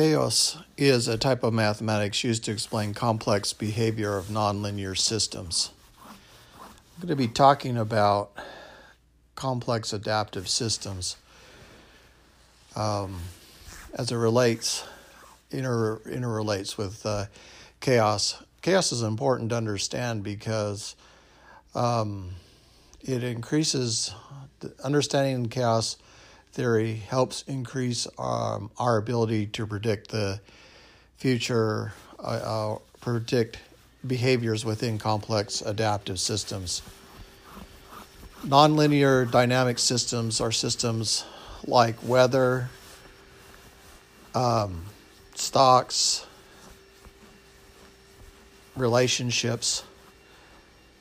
Chaos is a type of mathematics used to explain complex behavior of nonlinear systems. I'm going to be talking about complex adaptive systems um, as it relates, inter, interrelates with uh, chaos. Chaos is important to understand because um, it increases understanding chaos theory helps increase um, our ability to predict the future, uh, uh, predict behaviors within complex adaptive systems. Nonlinear dynamic systems are systems like weather, um, stocks, relationships.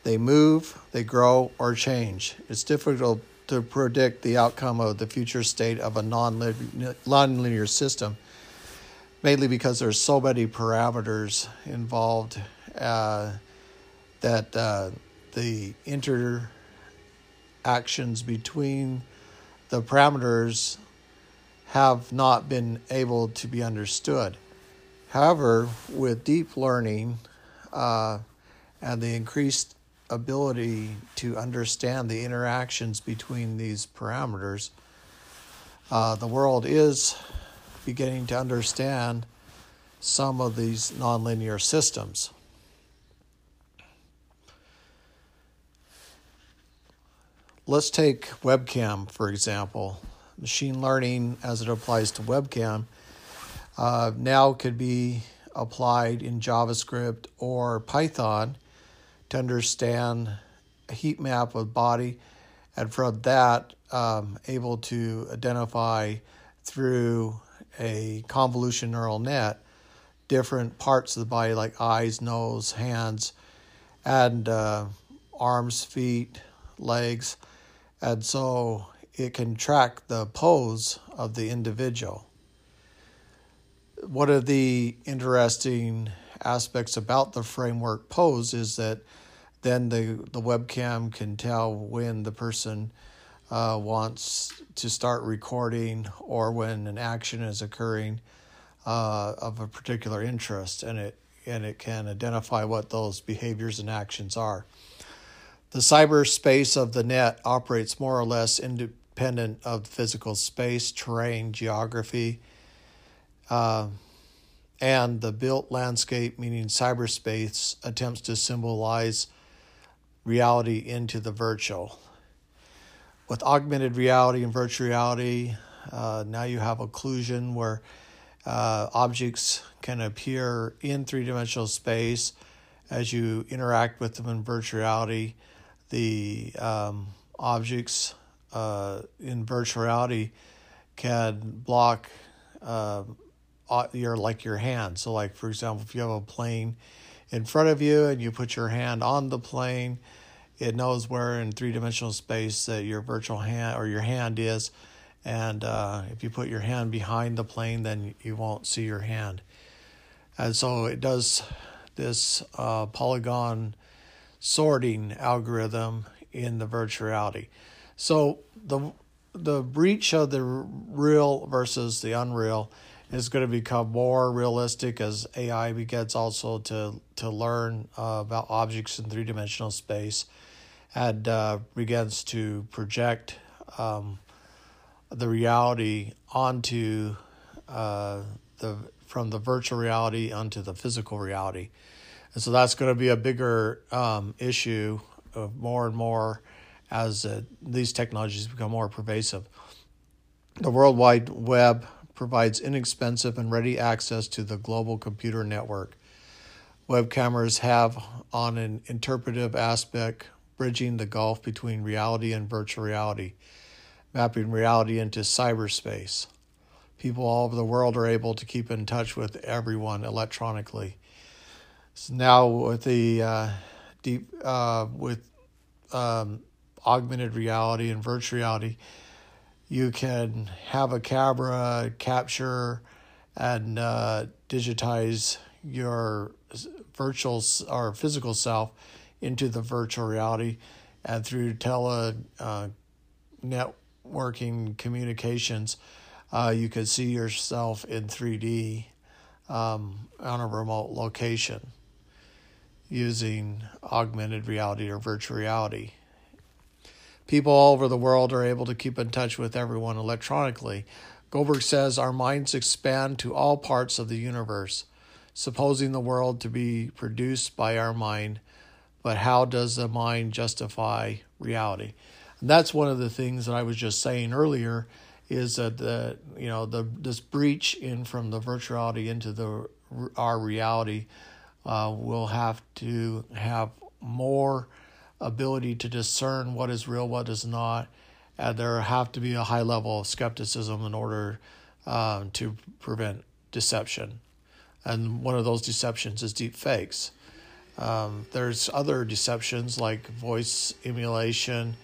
They move, they grow, or change. It's difficult to predict the outcome of the future state of a nonlinear system, mainly because there's so many parameters involved uh, that uh, the interactions between the parameters have not been able to be understood. However, with deep learning uh, and the increased ability to understand the interactions between these parameters, uh, the world is beginning to understand some of these nonlinear systems. Let's take webcam, for example. Machine learning, as it applies to webcam, uh, now could be applied in JavaScript or Python to understand a heat map of body, and from that, um, able to identify through a convolution neural net different parts of the body like eyes, nose, hands, and uh, arms, feet, legs. And so it can track the pose of the individual. One of the interesting aspects about the framework pose is that then the, the webcam can tell when the person uh, wants to start recording or when an action is occurring uh, of a particular interest, and it and it can identify what those behaviors and actions are. The cyberspace of the net operates more or less independent of physical space, terrain, geography, uh, and the built landscape, meaning cyberspace, attempts to symbolize reality into the virtual. With augmented reality and virtual reality, uh, now you have occlusion where uh, objects can appear in three dimensional space as you interact with them in virtual reality. The um, objects uh, in virtual reality can block uh, your like your hand. So, like for example, if you have a plane in front of you and you put your hand on the plane, it knows where in three dimensional space that your virtual hand or your hand is. And uh, if you put your hand behind the plane, then you won't see your hand. And so it does this uh, polygon sorting algorithm in the virtual reality. So the the breach of the real versus the unreal is going to become more realistic as AI begins also to to learn uh, about objects in three dimensional space, and uh, begins to project um, the reality onto uh, the from the virtual reality onto the physical reality, and so that's going to be a bigger um, issue of more and more as uh, these technologies become more pervasive. The World Wide Web provides inexpensive and ready access to the global computer network. Web cameras have, on an interpretive aspect, bridging the gulf between reality and virtual reality, mapping reality into cyberspace. People all over the world are able to keep in touch with everyone electronically. So now with the uh, deep uh, with um, augmented reality and virtual reality, you can have a camera capture and uh, digitize your virtual or physical self into the virtual reality and through tele uh, networking communications uh, you can see yourself in 3D um, on a remote location using augmented reality or virtual reality. People all over the world are able to keep in touch with everyone electronically. Goldberg says our minds expand to all parts of the universe, supposing the world to be produced by our mind. But how does the mind justify reality? And that's one of the things that I was just saying earlier is that the you know the this breach in from the virtuality into the our reality uh, will have to have more ability to discern what is real, what is not. And there have to be a high level of skepticism in order um, to prevent deception. And one of those deceptions is deep fakes. Um, there's other deceptions like voice emulation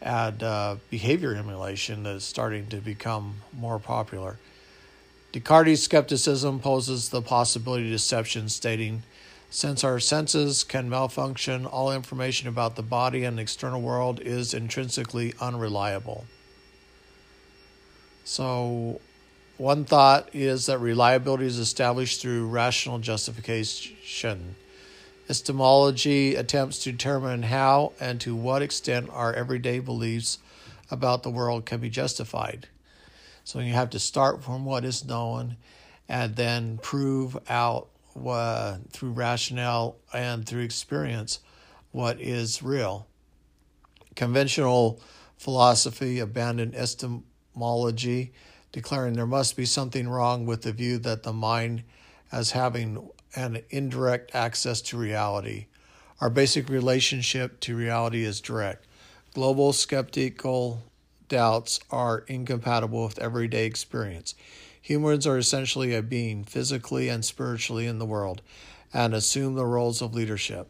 and uh, behavior emulation that's starting to become more popular. Descartes' skepticism poses the possibility of deception, stating since our senses can malfunction, all information about the body and the external world is intrinsically unreliable. So, one thought is that reliability is established through rational justification. Epistemology attempts to determine how and to what extent our everyday beliefs about the world can be justified. So you have to start from what is known and then prove out uh, through rationale and through experience what is real. Conventional philosophy abandoned epistemology, declaring there must be something wrong with the view that the mind as having an indirect access to reality. Our basic relationship to reality is direct. Global skeptical doubts are incompatible with everyday experience. Humans are essentially a being physically and spiritually in the world and assume the roles of leadership.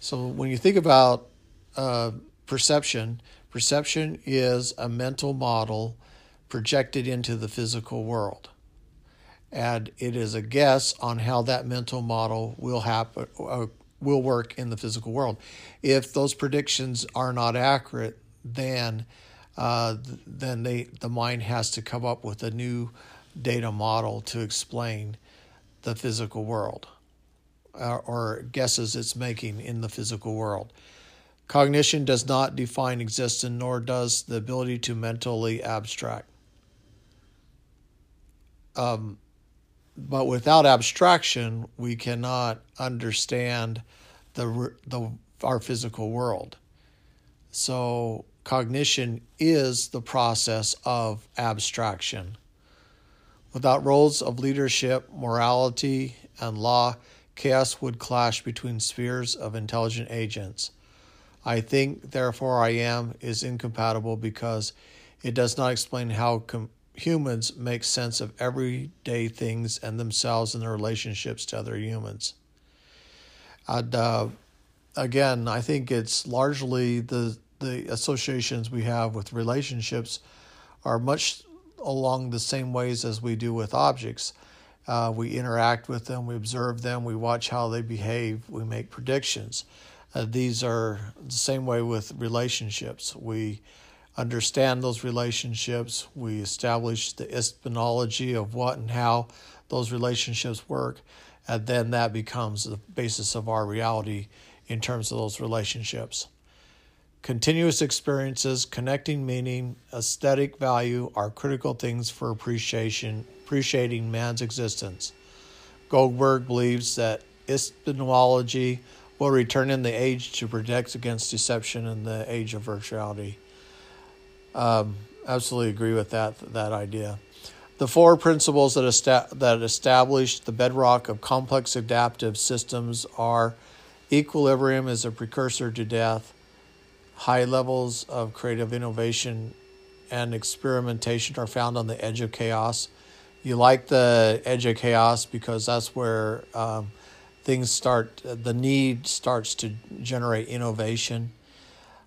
So when you think about uh, perception, perception is a mental model projected into the physical world. And it is a guess on how that mental model will happen, uh, will work in the physical world. If those predictions are not accurate, then uh, then they the mind has to come up with a new data model to explain the physical world uh, or guesses it's making in the physical world. Cognition does not define existence, nor does the ability to mentally abstract. Um, but without abstraction, we cannot understand the the our physical world. So Cognition is the process of abstraction. Without roles of leadership, morality, and law, chaos would clash between spheres of intelligent agents. I think, therefore I am is incompatible because it does not explain how com- humans make sense of everyday things and themselves and their relationships to other humans. And uh, again, I think it's largely the the associations we have with relationships are much along the same ways as we do with objects. Uh, we interact with them, we observe them, we watch how they behave, we make predictions. Uh, these are the same way with relationships. We understand those relationships, we establish the epistemology of what and how those relationships work, and then that becomes the basis of our reality in terms of those relationships. Continuous experiences, connecting meaning, aesthetic value are critical things for appreciation, appreciating man's existence. Goldberg believes that epistemology will return in the age to protect against deception in the age of virtuality. Um, absolutely agree with that that idea. The four principles that, esta- that establish the bedrock of complex adaptive systems are equilibrium is a precursor to death, High levels of creative innovation and experimentation are found on the edge of chaos. You like the edge of chaos because that's where um, things start, the need starts to generate innovation.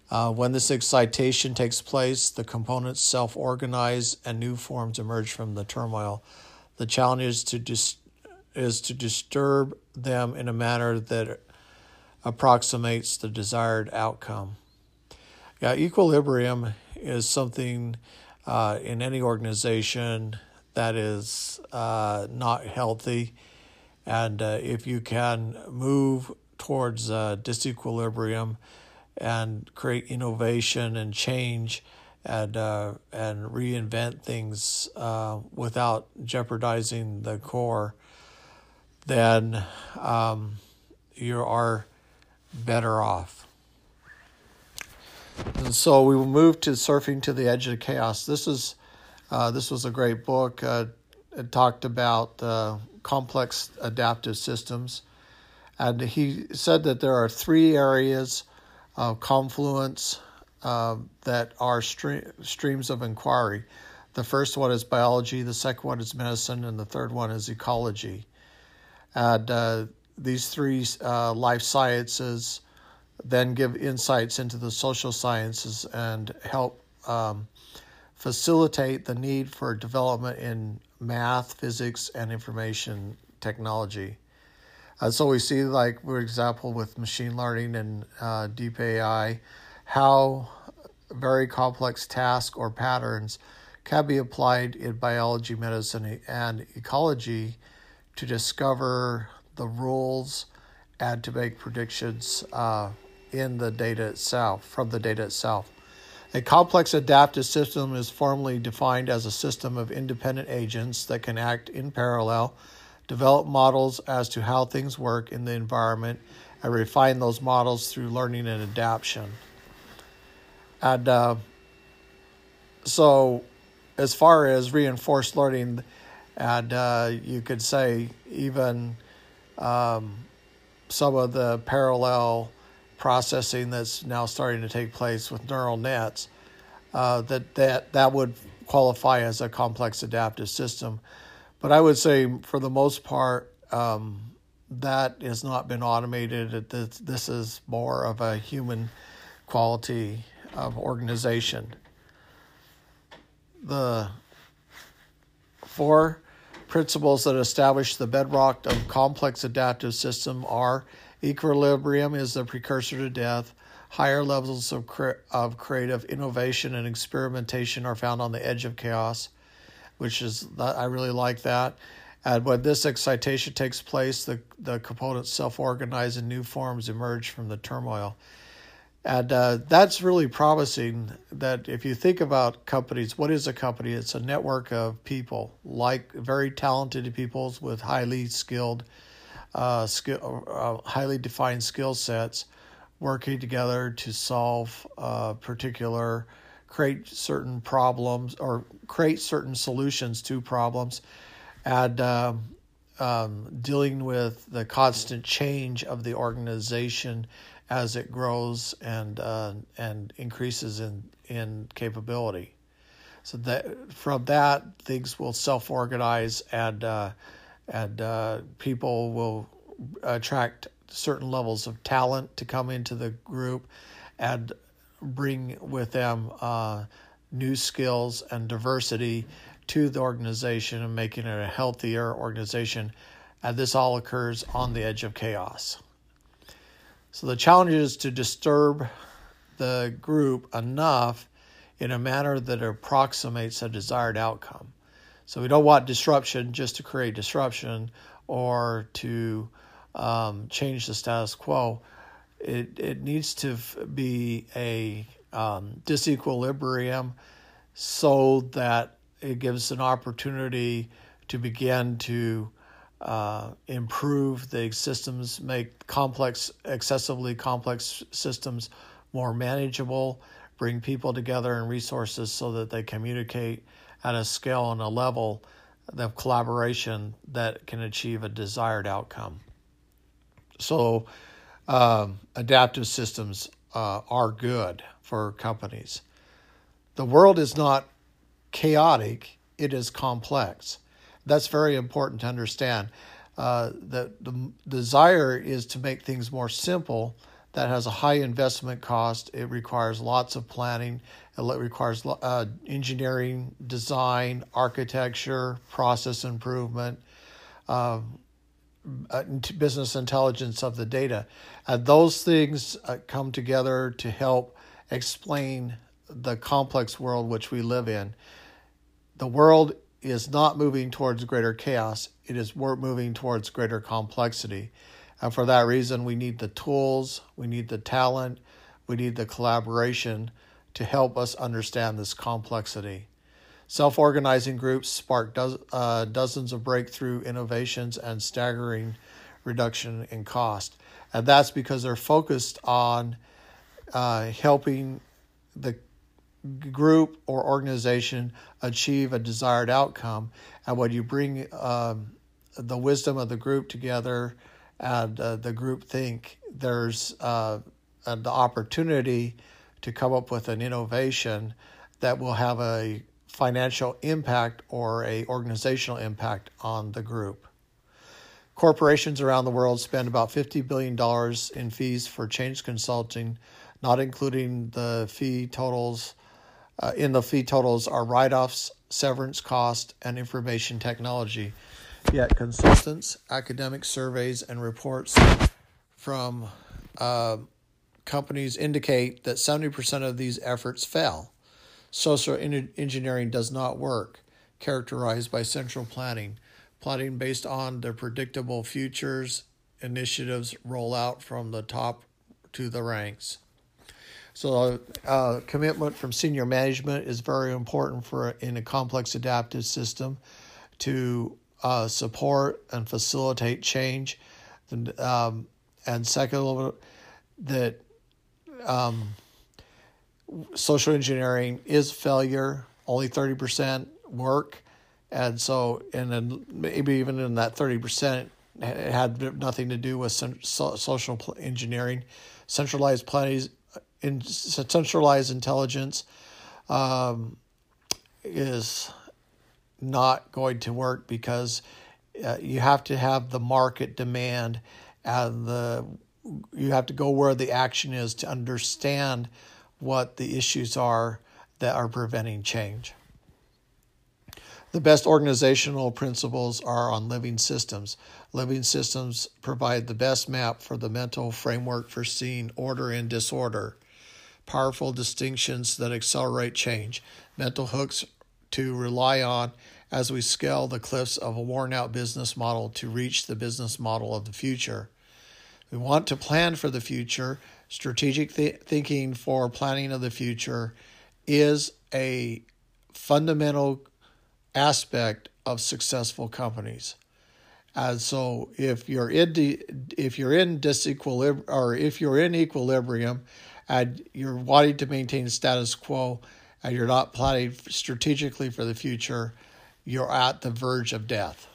Uh, when this excitation takes place, the components self organize and new forms emerge from the turmoil. The challenge is to, dis- is to disturb them in a manner that approximates the desired outcome. Yeah, equilibrium is something uh, in any organization that is uh, not healthy. And uh, if you can move towards disequilibrium and create innovation and change and uh, and reinvent things uh, without jeopardizing the core, then um, you are better off. And so we will move to surfing to the edge of chaos. This is uh, this was a great book. Uh, it talked about uh, complex adaptive systems, and he said that there are three areas of confluence uh, that are stream, streams of inquiry. The first one is biology, the second one is medicine, and the third one is ecology. And uh, these three uh, life sciences then give insights into the social sciences and help um, facilitate the need for development in math, physics, and information technology. And so we see, like for example, with machine learning and uh, deep AI, how very complex tasks or patterns can be applied in biology, medicine, and ecology to discover the rules and to make predictions uh, in the data itself, from the data itself. A complex adaptive system is formally defined as a system of independent agents that can act in parallel, develop models as to how things work in the environment, and refine those models through learning and adaptation. And uh, so, as far as reinforced learning, and uh, you could say even um, some of the parallel processing that's now starting to take place with neural nets, uh, that, that that would qualify as a complex adaptive system. But I would say, for the most part, um, that has not been automated. This, this is more of a human quality of organization. The four principles that establish the bedrock of complex adaptive system are equilibrium is the precursor to death. Higher levels of, cre- of creative innovation and experimentation are found on the edge of chaos, which is I really like that. And when this excitation takes place, the, the components self organize and new forms emerge from the turmoil. And uh, that's really promising that if you think about companies, what is a company? It's a network of people, like very talented people with highly skilled, uh, skill, uh, highly defined skill sets working together to solve uh, particular, create certain problems or create certain solutions to problems. And um, um, dealing with the constant change of the organization as it grows and uh, and increases in in capability. So that from that things will self organize and uh, and uh, people will attract certain levels of talent to come into the group and bring with them uh, new skills and diversity to the organization and making it a healthier organization. And this all occurs on the edge of chaos. So the challenge is to disturb the group enough in a manner that approximates a desired outcome. So we don't want disruption just to create disruption or to um, change the status quo. It it needs to be a um, disequilibrium so that it gives an opportunity to begin to uh, improve the systems, make complex, excessively complex systems more manageable, bring people together and resources so that they communicate at a scale and a level of collaboration that can achieve a desired outcome. So, um, adaptive systems uh, are good for companies. The world is not chaotic, it is complex. That's very important to understand. Uh, that the desire is to make things more simple. That has a high investment cost. It requires lots of planning. It requires uh, engineering, design, architecture, process improvement, um, uh, business intelligence of the data. And those things uh, come together to help explain the complex world which we live in. The world is not moving towards greater chaos, it is moving towards greater complexity. And for that reason, we need the tools, we need the talent, we need the collaboration to help us understand this complexity. Self organizing groups spark do- uh, dozens of breakthrough innovations and staggering reduction in cost. And that's because they're focused on uh, helping the group or organization achieve a desired outcome. And when you bring um, the wisdom of the group together and uh, the group think, there's uh, the opportunity to come up with an innovation that will have a financial impact or a organizational impact on the group. Corporations around the world spend about $50 billion in fees for change consulting, not including the fee totals. Uh, in the fee totals are write offs, severance cost, and information technology. Yet, consultants, academic surveys, and reports from uh, companies indicate that 70% of these efforts fail. Social engineering does not work, characterized by central planning, plotting based on the predictable futures initiatives roll out from the top to the ranks. So, uh, commitment from senior management is very important for in a complex adaptive system to uh, support and facilitate change. And, um, and second, that um, social engineering is failure. Only thirty percent work, and so and then maybe even in that thirty percent, it had nothing to do with social engineering, centralized planning, in centralized intelligence, um, is not going to work because uh, you have to have the market demand and the you have to go where the action is to understand what the issues are that are preventing change. The best organizational principles are on living systems. Living systems provide the best map for the mental framework for seeing order and disorder, powerful distinctions that accelerate change, mental hooks to rely on as we scale the cliffs of a worn out business model to reach the business model of the future. We want to plan for the future. Strategic th- thinking for planning of the future is a fundamental aspect of successful companies. And so if you're in de- if you're in disequilibrium or if you're in equilibrium and you're wanting to maintain status quo and you're not planning strategically for the future, you're at the verge of death.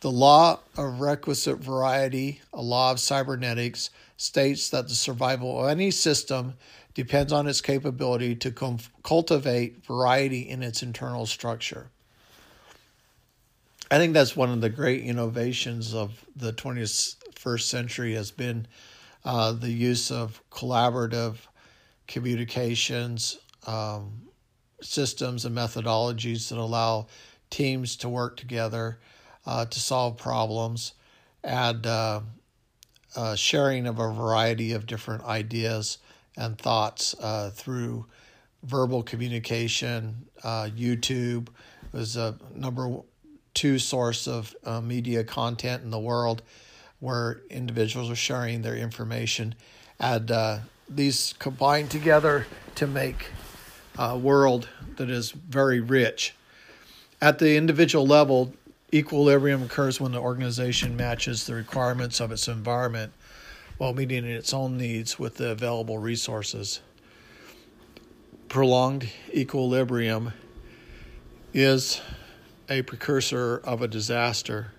The law of requisite variety, a law of cybernetics, states that the survival of any system depends on its capability to com- cultivate variety in its internal structure. I think that's one of the great innovations of the 21st century has been uh, the use of collaborative communications um, systems and methodologies that allow teams to work together uh, to solve problems and uh, uh, sharing of a variety of different ideas and thoughts uh, through verbal communication. Uh, YouTube was a number two source of uh, media content in the world where individuals are sharing their information. And these combine together to make a world that is very rich. At the individual level, Equilibrium occurs when the organization matches the requirements of its environment while meeting its own needs with the available resources. Prolonged equilibrium is a precursor of a disaster.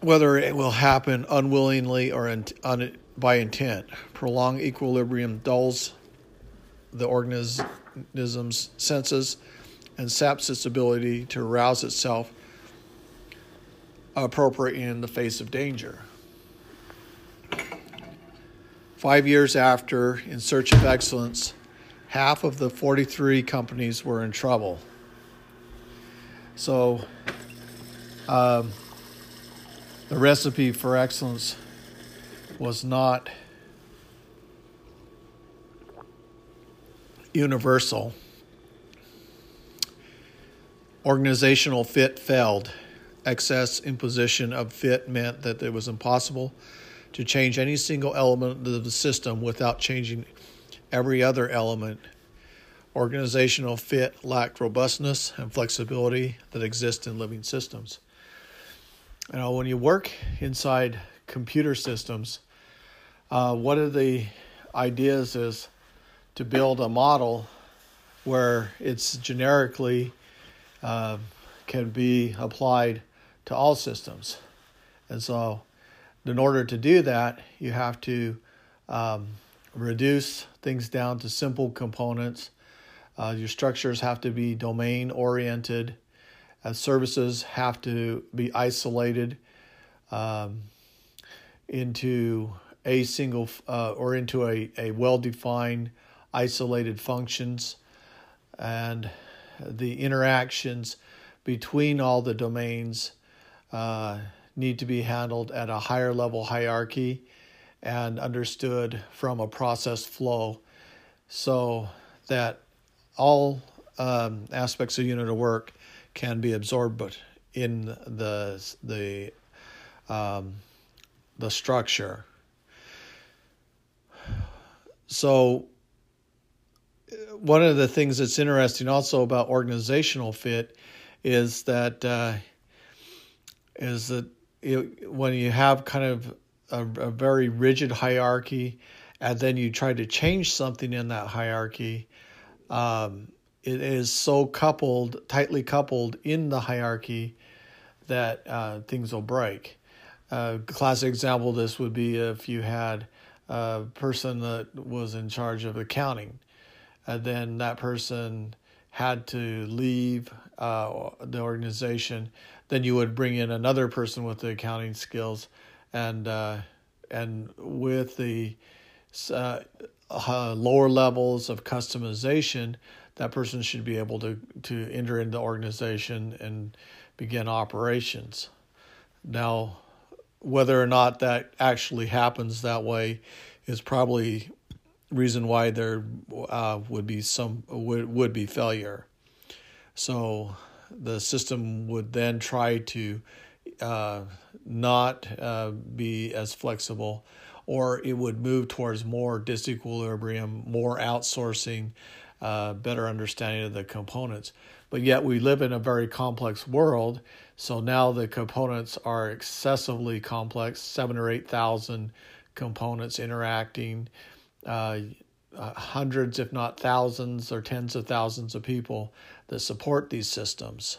Whether it will happen unwillingly or in, un, by intent, prolonged equilibrium dulls the organism's senses and saps its ability to arouse itself appropriately in the face of danger. Five years after In Search of Excellence, half of the 43 companies were in trouble. So, um, the recipe for excellence was not universal. Organizational fit failed. Excess imposition of fit meant that it was impossible to change any single element of the system without changing every other element. Organizational fit lacked robustness and flexibility that exist in living systems. You know, when you work inside computer systems, uh, one of the ideas is to build a model where it's generically uh, can be applied to all systems. And so, in order to do that, you have to um, reduce things down to simple components. Uh, your structures have to be domain oriented. Uh, services have to be isolated um, into a single uh, or into a, a well defined isolated functions and the interactions between all the domains uh, need to be handled at a higher level hierarchy and understood from a process flow so that all um, aspects of unit of work can be absorbed in the the um, the structure. So one of the things that's interesting also about organizational fit is that uh, is that it, when you have kind of a, a, very rigid hierarchy and then you try to change something in that hierarchy um, it is so coupled tightly coupled in the hierarchy that uh, things will break. A classic example of this would be if you had a person that was in charge of accounting and then that person had to leave uh, the organization, then you would bring in another person with the accounting skills, and uh, and with the uh, uh lower levels of customization, that person should be able to to enter into the organization and begin operations. Now, whether or not that actually happens that way is probably reason why there uh, would be some would, would be failure. So the system would then try to uh, not uh, be as flexible, or it would move towards more disequilibrium, more outsourcing, uh, better understanding of the components. But yet we live in a very complex world, so now the components are excessively complex, seven or eight thousand components interacting uh, uh, hundreds, if not thousands or tens of thousands of people that support these systems.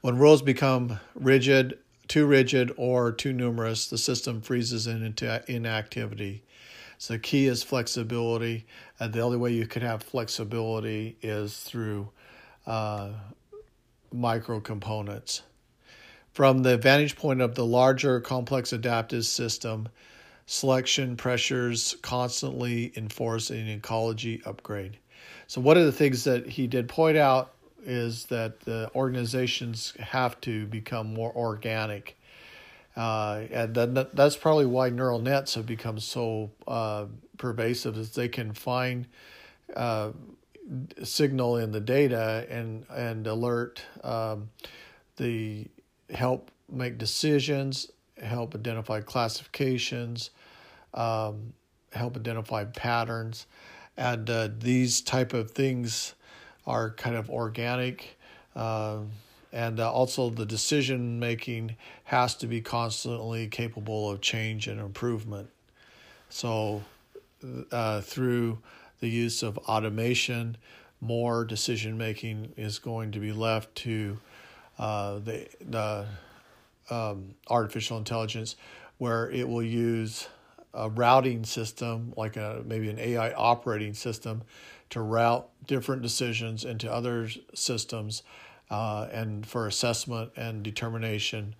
When rules become rigid, too rigid, or too numerous, the system freezes into inactivity. So the key is flexibility, and the only way you can have flexibility is through uh, micro components. From the vantage point of the larger complex adaptive system, selection pressures constantly enforce an ecology upgrade. So, one of the things that he did point out is that the organizations have to become more organic. Uh, and that, that's probably why neural nets have become so uh, pervasive, is they can find uh, signal in the data and and alert um, the help make decisions, help identify classifications, um, help identify patterns, and uh, these type of things are kind of organic. Uh, and uh, also, the decision making has to be constantly capable of change and improvement. So, uh, through the use of automation, more decision making is going to be left to uh, the, the um, artificial intelligence, where it will use a routing system, like a maybe an AI operating system, to route different decisions into other systems, uh, and for assessment and determination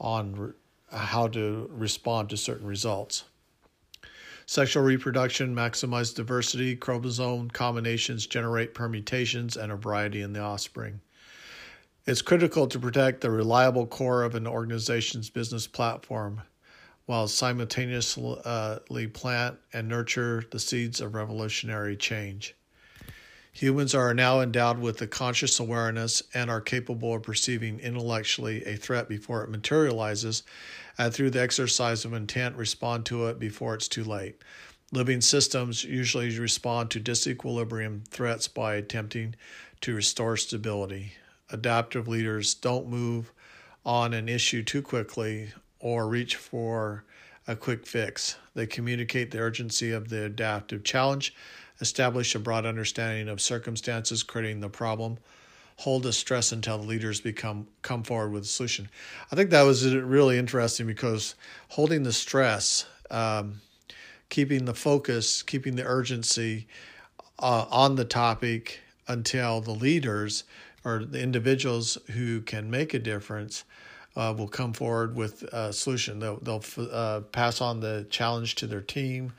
on re- how to respond to certain results. Sexual reproduction maximize diversity. Chromosome combinations generate permutations and a variety in the offspring. It's critical to protect the reliable core of an organization's business platform while simultaneously plant and nurture the seeds of revolutionary change. Humans are now endowed with a conscious awareness and are capable of perceiving intellectually a threat before it materializes, and through the exercise of intent, respond to it before it's too late. Living systems usually respond to disequilibrium threats by attempting to restore stability. Adaptive leaders don't move on an issue too quickly or reach for a quick fix. They communicate the urgency of the adaptive challenge establish a broad understanding of circumstances creating the problem, hold the stress until the leaders become come forward with a solution. I think that was really interesting because holding the stress, um, keeping the focus, keeping the urgency uh, on the topic until the leaders or the individuals who can make a difference uh, will come forward with a solution. They'll, they'll uh, pass on the challenge to their team.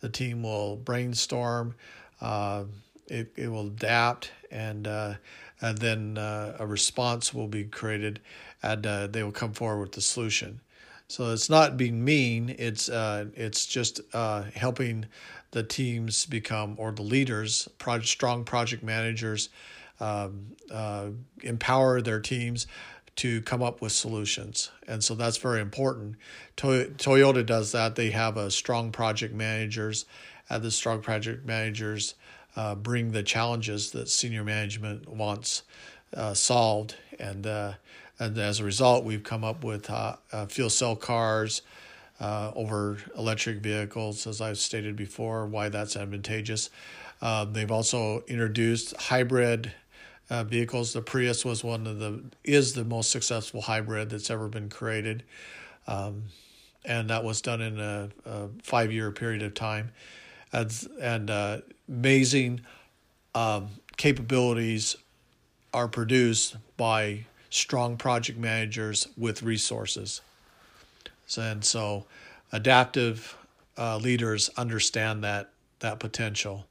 The team will brainstorm. Uh, it, it will adapt, and uh, and then uh, a response will be created, and uh, they will come forward with the solution. So it's not being mean. It's it's just helping the teams become or the leaders, project, strong project managers, um, empower their teams to come up with solutions. And so that's very important. Toyota does that. They have a strong project managers, and the strong project managers uh, bring the challenges that senior management wants uh, solved. And, uh, and as a result, we've come up with uh, uh, fuel cell cars uh, over electric vehicles, as I've stated before, why that's advantageous. they've also introduced hybrid uh, vehicles. The Prius was one of the is the most successful hybrid that's ever been created, um, and that was done in a, a five year period of time, and, and uh, amazing um, capabilities are produced by strong project managers with resources. So, and so, adaptive uh, leaders understand that that potential.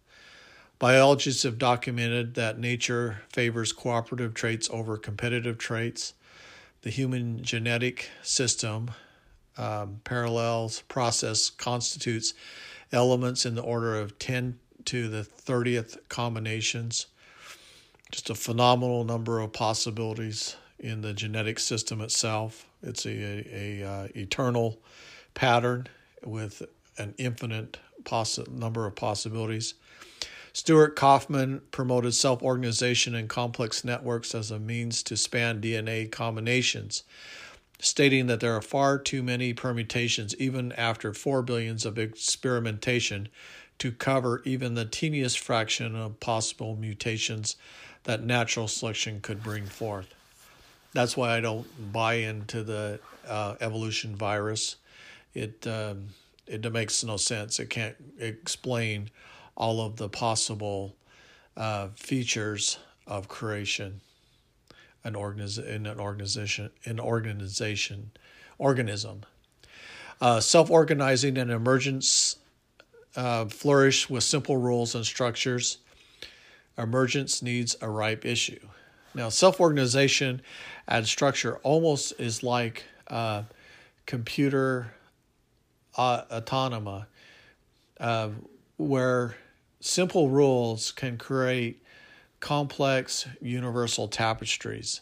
Biologists have documented that nature favors cooperative traits over competitive traits. The human genetic system um, parallels process constitutes elements in the order of 10 to the 30th combinations. Just a phenomenal number of possibilities in the genetic system itself. It's a, a, a uh, eternal pattern with an infinite number of possibilities. Stuart Kauffman promoted self organization and complex networks as a means to span DNA combinations, stating that there are far too many permutations, even after 4 billions of experimentation, to cover even the teeniest fraction of possible mutations that natural selection could bring forth. That's why I don't buy into the uh, evolution virus. It um, it makes no sense. It can't explain all of the possible uh, features of creation. An organiz- in an organization an organization organism. Uh, self-organizing and emergence uh, flourish with simple rules and structures. Emergence needs a ripe issue. Now self-organization and structure almost is like uh, computer uh, automata uh, where simple rules can create complex universal tapestries.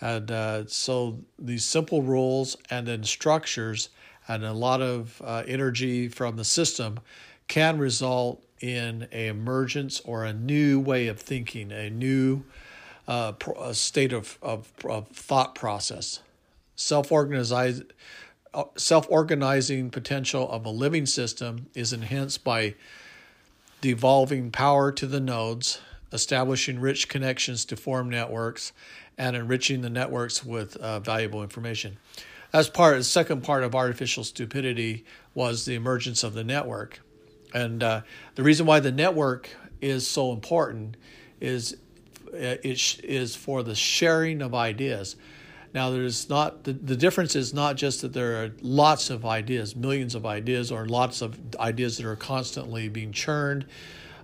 And uh, so these simple rules and then structures and a lot of uh, energy from the system can result in a emergence or a new way of thinking, a new uh, a state of, of, of thought process. Self-organized, uh, self-organizing potential of a living system is enhanced by devolving power to the nodes, establishing rich connections to form networks, and enriching the networks with uh, valuable information. As part, the second part of artificial stupidity was the emergence of the network, and uh, the reason why the network is so important is uh, it is for the sharing of ideas. Now, there's not the, the difference is not just that there are lots of ideas, millions of ideas, or lots of ideas that are constantly being churned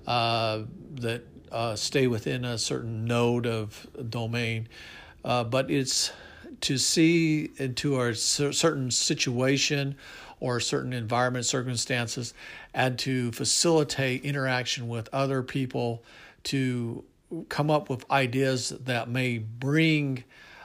uh, that uh, stay within a certain node of domain, uh, but it's to see into a certain situation or certain environment circumstances and to facilitate interaction with other people to come up with ideas that may bring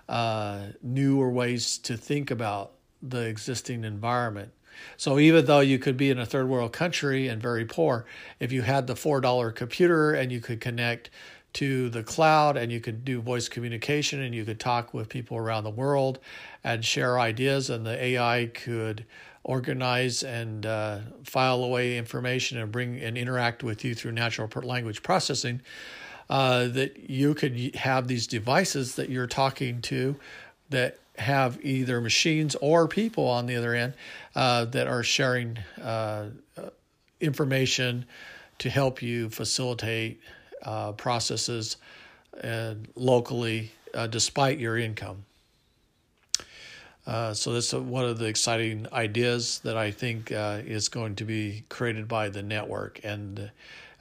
uh, newer ways to think about the existing environment. So even though you could be in a third world country and very poor, if you had the $4 computer and you could connect to the cloud and you could do voice communication and you could talk with people around the world and share ideas and the AI could organize and uh, file away information and bring and interact with you through natural language processing uh, that you could have these devices that you're talking to that have either machines or people on the other end uh, that are sharing uh, information to help you facilitate uh, processes and locally uh, despite your income. Uh, so that's one of the exciting ideas that I think uh, is going to be created by the network, and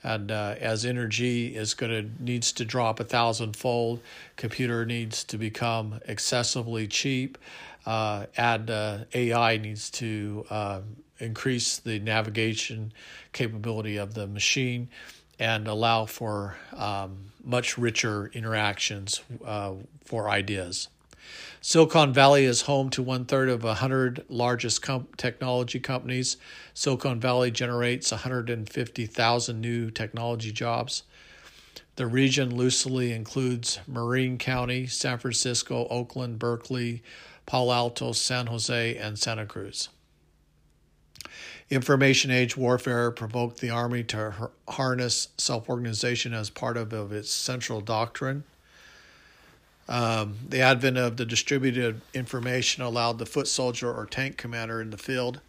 and uh, as energy is going to needs to drop a thousandfold, computer needs to become excessively cheap. Uh, add uh, AI needs to increase the navigation capability of the machine and allow for um, much richer interactions uh, for ideas. Silicon Valley is home to one third of 100 largest com- technology companies. Silicon Valley generates 150,000 new technology jobs. The region loosely includes Marin County, San Francisco, Oakland, Berkeley, Palo Alto, San Jose, and Santa Cruz. Information age warfare provoked the Army to harness self organization as part of, of its central doctrine. Um, the advent of the distributed information allowed the foot soldier or tank commander in the field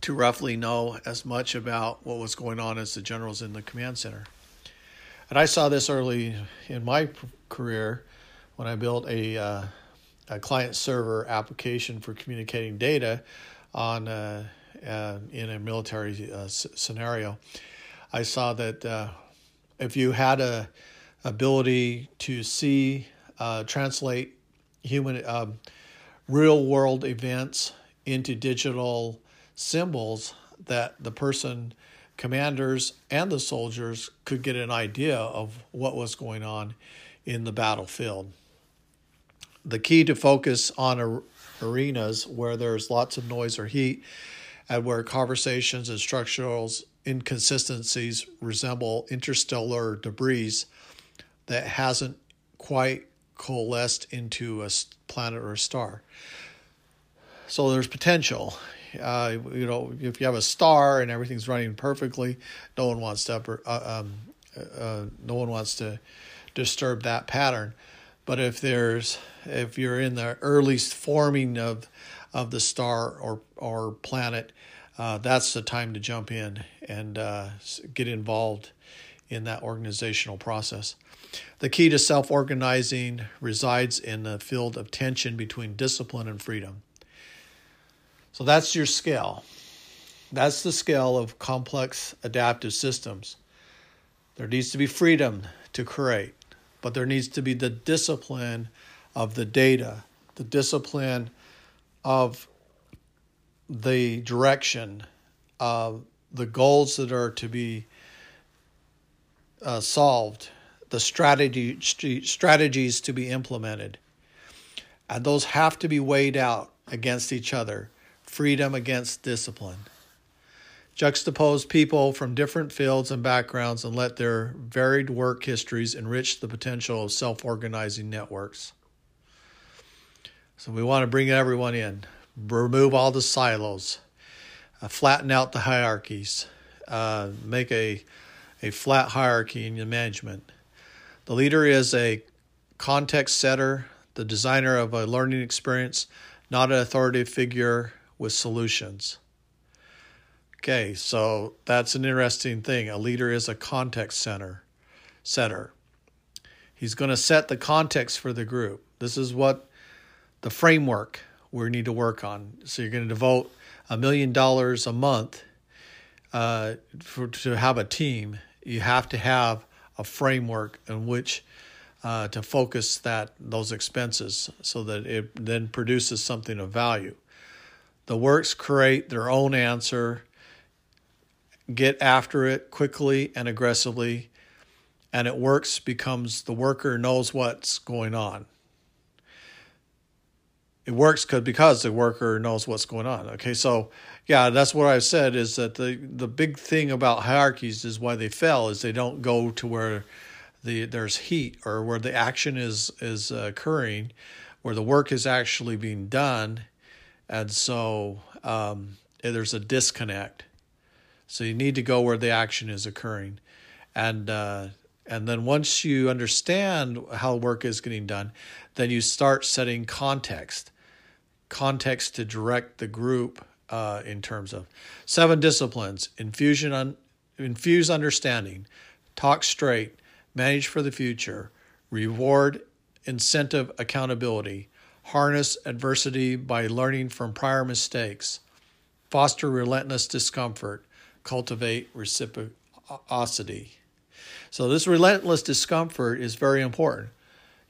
to roughly know as much about what was going on as the generals in the command center. And I saw this early in my career when I built a, uh, a client server application for communicating data on uh, uh, in a military uh, s- scenario. I saw that uh, if you had a ability to see uh, translate human um, real world events into digital symbols, that the person commanders and the soldiers could get an idea of what was going on in the battlefield. The key to focus on a arenas where there's lots of noise or heat and where conversations and structural inconsistencies resemble interstellar debris that hasn't quite coalesced into a planet or a star. So there's potential. Uh, you know, if you have a star and everything's running perfectly, no one wants to uh, um, uh, no one wants to disturb that pattern. But if there's if you're in the earliest forming of of the star or or planet, uh, that's the time to jump in and uh, get involved in that organizational process. The key to self organizing resides in the field of tension between discipline and freedom. So that's your scale. That's the scale of complex adaptive systems. There needs to be freedom to create but there needs to be the discipline of the data, the discipline of the direction of the goals that are to be uh, solved, the strategy strategies to be implemented, and those have to be weighed out against each other. Freedom against discipline juxtapose people from different fields and backgrounds and let their varied work histories enrich the potential of self organizing networks. So we want to bring everyone in, remove all the silos, uh, flatten out the hierarchies, uh, make a, a flat hierarchy in your management. The leader is a context setter, the designer of a learning experience, not an authoritative figure with solutions. Okay, so that's an interesting thing. A leader is a context center setter. He's going to set the context for the group. This is what the framework we need to work on. So you're going to devote a million dollars a month uh, for to have a team. You have to have a framework in which uh, to focus that those expenses so that it then produces something of value. The works create their own answer, get after it quickly and aggressively, and it works becomes the worker knows what's going on. It works because because the worker knows what's going on. Okay, so yeah, that's what I said is that the the big thing about hierarchies is why they fail is they don't go to where the there's heat or where the action is is occurring, where the work is actually being done, and so um, there's a disconnect. So you need to go where the action is occurring, and uh, and then once you understand how work is getting done, then you start setting context, context to direct the group uh, in terms of seven disciplines: infusion, infuse understanding, talk straight, manage for the future, reward, incentive, accountability, harness adversity by learning from prior mistakes, foster relentless discomfort, cultivate reciprocity. So this relentless discomfort is very important.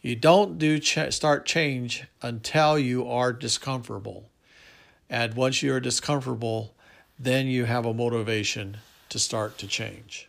You don't do ch- start change until you are discomfortable. And once you're discomfortable, then you have a motivation to start to change.